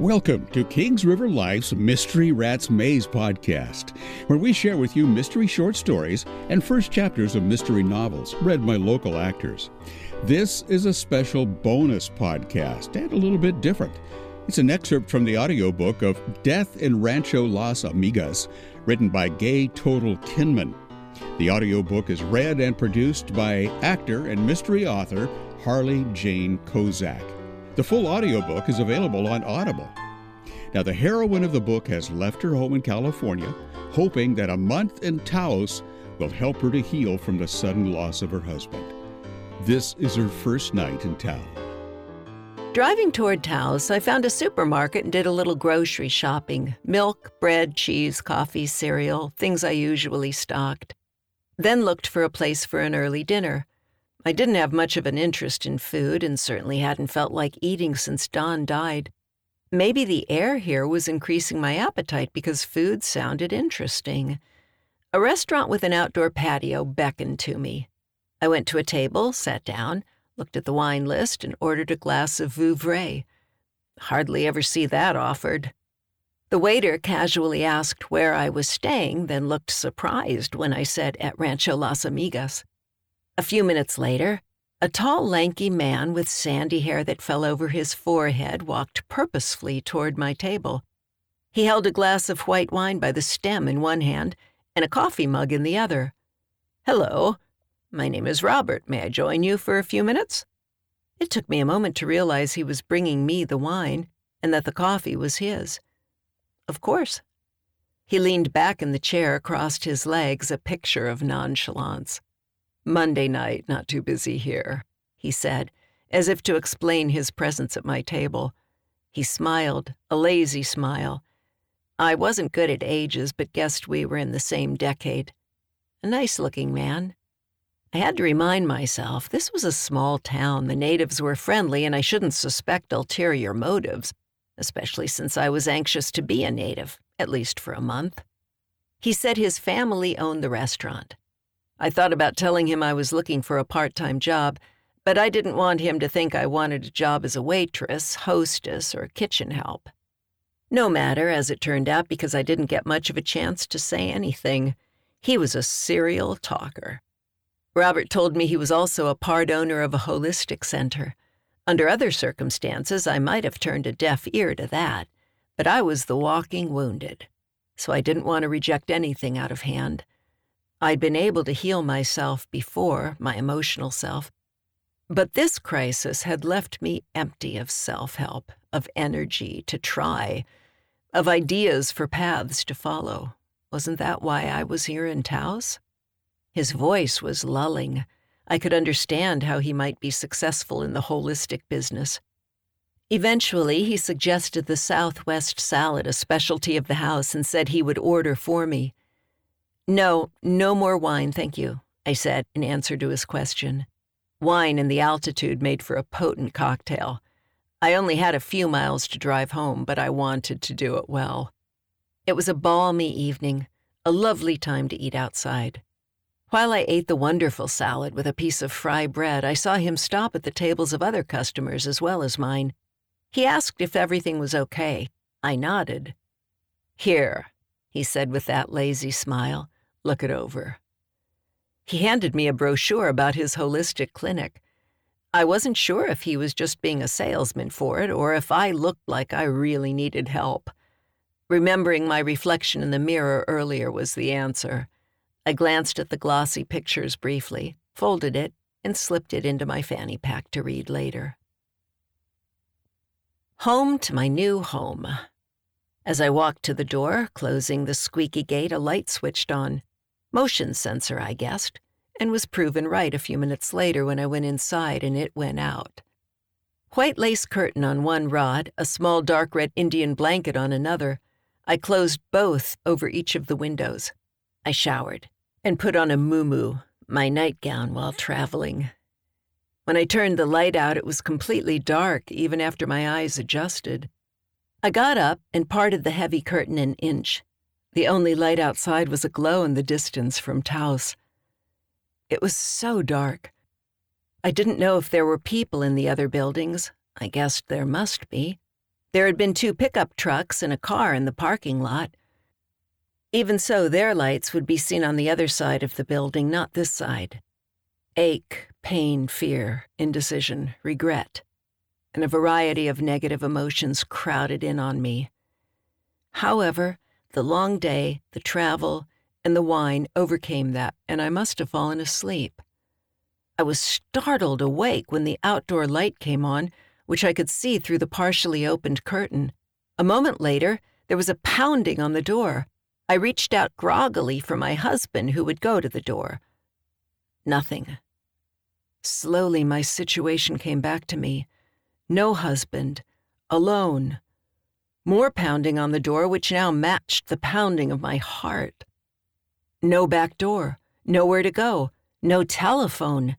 Welcome to Kings River Life's Mystery Rats Maze podcast, where we share with you mystery short stories and first chapters of mystery novels read by local actors. This is a special bonus podcast and a little bit different. It's an excerpt from the audiobook of Death in Rancho Las Amigas, written by Gay Toltl Kinman. The audiobook is read and produced by actor and mystery author Harley Jane Kozak. The full audiobook is available on Audible. Now, the heroine of the book has left her home in California, hoping that a month in Taos will help her to heal from the sudden loss of her husband. This is her first night in town. Driving toward Taos, I found a supermarket and did a little grocery shopping milk, bread, cheese, coffee, cereal, things I usually stocked. Then looked for a place for an early dinner. I didn't have much of an interest in food and certainly hadn't felt like eating since Don died. Maybe the air here was increasing my appetite because food sounded interesting. A restaurant with an outdoor patio beckoned to me. I went to a table, sat down, looked at the wine list, and ordered a glass of Vouvray. Hardly ever see that offered. The waiter casually asked where I was staying, then looked surprised when I said at Rancho Las Amigas. A few minutes later, a tall, lanky man with sandy hair that fell over his forehead walked purposefully toward my table. He held a glass of white wine by the stem in one hand and a coffee mug in the other. Hello, my name is Robert. May I join you for a few minutes? It took me a moment to realize he was bringing me the wine and that the coffee was his. Of course. He leaned back in the chair, crossed his legs, a picture of nonchalance. Monday night, not too busy here, he said, as if to explain his presence at my table. He smiled, a lazy smile. I wasn't good at ages, but guessed we were in the same decade. A nice looking man. I had to remind myself this was a small town, the natives were friendly, and I shouldn't suspect ulterior motives, especially since I was anxious to be a native, at least for a month. He said his family owned the restaurant. I thought about telling him I was looking for a part time job, but I didn't want him to think I wanted a job as a waitress, hostess, or kitchen help. No matter, as it turned out, because I didn't get much of a chance to say anything. He was a serial talker. Robert told me he was also a part owner of a holistic center. Under other circumstances, I might have turned a deaf ear to that, but I was the walking wounded, so I didn't want to reject anything out of hand. I'd been able to heal myself before, my emotional self. But this crisis had left me empty of self help, of energy to try, of ideas for paths to follow. Wasn't that why I was here in Taos? His voice was lulling. I could understand how he might be successful in the holistic business. Eventually, he suggested the Southwest salad, a specialty of the house, and said he would order for me. No, no more wine, thank you, I said in answer to his question. Wine in the altitude made for a potent cocktail. I only had a few miles to drive home, but I wanted to do it well. It was a balmy evening, a lovely time to eat outside. While I ate the wonderful salad with a piece of fry bread, I saw him stop at the tables of other customers as well as mine. He asked if everything was okay. I nodded. Here, he said with that lazy smile. Look it over. He handed me a brochure about his holistic clinic. I wasn't sure if he was just being a salesman for it or if I looked like I really needed help. Remembering my reflection in the mirror earlier was the answer. I glanced at the glossy pictures briefly, folded it, and slipped it into my fanny pack to read later. Home to my new home. As I walked to the door, closing the squeaky gate, a light switched on. Motion sensor, I guessed, and was proven right a few minutes later when I went inside and it went out. White lace curtain on one rod, a small dark red Indian blanket on another. I closed both over each of the windows. I showered and put on a muumuu, my nightgown, while traveling. When I turned the light out, it was completely dark, even after my eyes adjusted. I got up and parted the heavy curtain an inch. The only light outside was a glow in the distance from Taos. It was so dark. I didn't know if there were people in the other buildings. I guessed there must be. There had been two pickup trucks and a car in the parking lot. Even so, their lights would be seen on the other side of the building, not this side. Ache, pain, fear, indecision, regret, and a variety of negative emotions crowded in on me. However, the long day, the travel, and the wine overcame that, and I must have fallen asleep. I was startled awake when the outdoor light came on, which I could see through the partially opened curtain. A moment later, there was a pounding on the door. I reached out groggily for my husband, who would go to the door. Nothing. Slowly, my situation came back to me. No husband, alone. More pounding on the door, which now matched the pounding of my heart. No back door, nowhere to go, no telephone.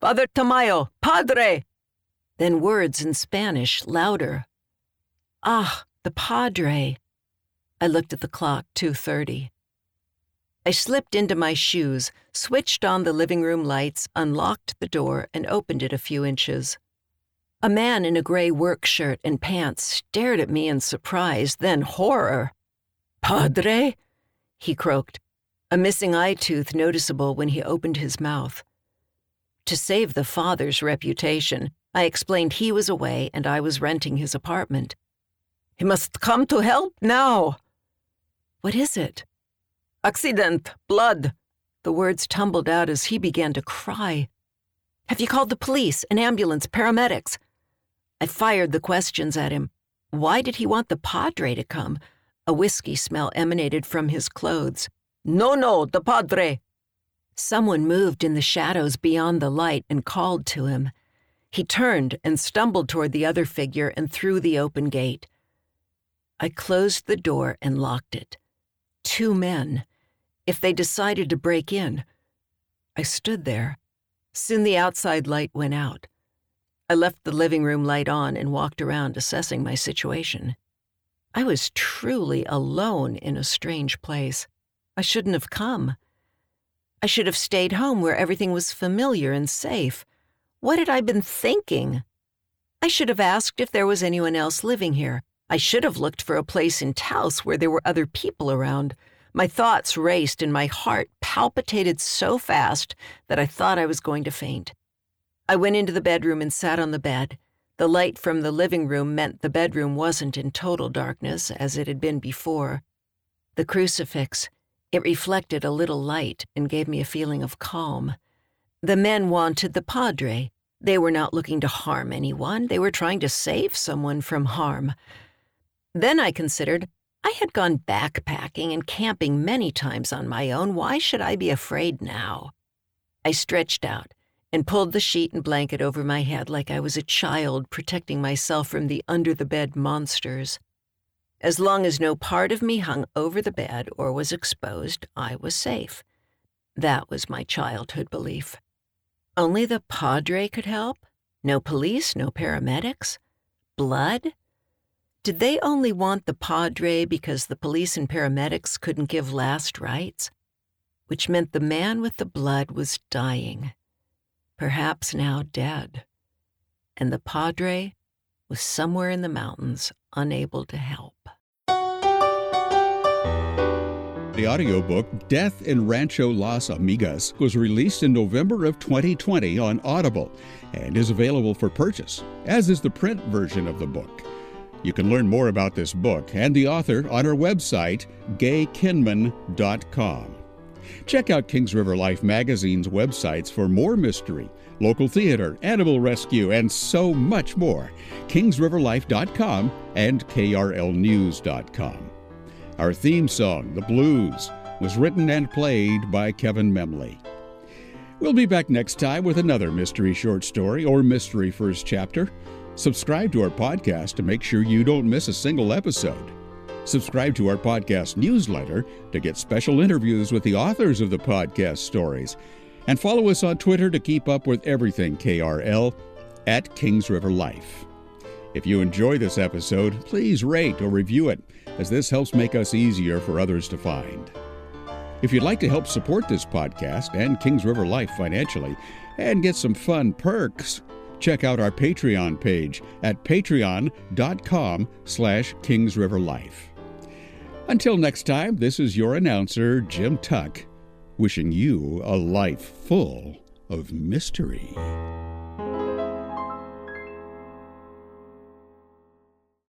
Father Tamayo, Padre! Then words in Spanish, louder. Ah, the Padre. I looked at the clock, 2:30. I slipped into my shoes, switched on the living room lights, unlocked the door, and opened it a few inches. A man in a gray work shirt and pants stared at me in surprise, then horror. Padre? he croaked, a missing eye tooth noticeable when he opened his mouth. To save the father's reputation, I explained he was away and I was renting his apartment. He must come to help now. What is it? Accident, blood. The words tumbled out as he began to cry. Have you called the police, an ambulance, paramedics? I fired the questions at him. Why did he want the padre to come? A whiskey smell emanated from his clothes. No, no, the padre. Someone moved in the shadows beyond the light and called to him. He turned and stumbled toward the other figure and through the open gate. I closed the door and locked it two men. If they decided to break in, I stood there. Soon the outside light went out. I left the living room light on and walked around assessing my situation. I was truly alone in a strange place. I shouldn't have come. I should have stayed home where everything was familiar and safe. What had I been thinking? I should have asked if there was anyone else living here. I should have looked for a place in Taos where there were other people around. My thoughts raced and my heart palpitated so fast that I thought I was going to faint. I went into the bedroom and sat on the bed. The light from the living room meant the bedroom wasn't in total darkness as it had been before. The crucifix, it reflected a little light and gave me a feeling of calm. The men wanted the padre. They were not looking to harm anyone, they were trying to save someone from harm. Then I considered I had gone backpacking and camping many times on my own. Why should I be afraid now? I stretched out and pulled the sheet and blanket over my head like I was a child protecting myself from the under the bed monsters. As long as no part of me hung over the bed or was exposed, I was safe. That was my childhood belief. Only the padre could help? No police, no paramedics? Blood? Did they only want the padre because the police and paramedics couldn't give last rites? Which meant the man with the blood was dying, perhaps now dead, and the padre was somewhere in the mountains, unable to help. The audiobook Death in Rancho Las Amigas was released in November of 2020 on Audible and is available for purchase, as is the print version of the book. You can learn more about this book and the author on our website, gaykinman.com. Check out Kings River Life magazine's websites for more mystery, local theater, animal rescue, and so much more. KingsRiverLife.com and KRLNews.com. Our theme song, The Blues, was written and played by Kevin Memley. We'll be back next time with another mystery short story or mystery first chapter. Subscribe to our podcast to make sure you don't miss a single episode. Subscribe to our podcast newsletter to get special interviews with the authors of the podcast stories. And follow us on Twitter to keep up with everything KRL at Kings River Life. If you enjoy this episode, please rate or review it, as this helps make us easier for others to find. If you'd like to help support this podcast and Kings River Life financially and get some fun perks, check out our Patreon page at patreon.com slash kingsriverlife. Until next time, this is your announcer, Jim Tuck, wishing you a life full of mystery.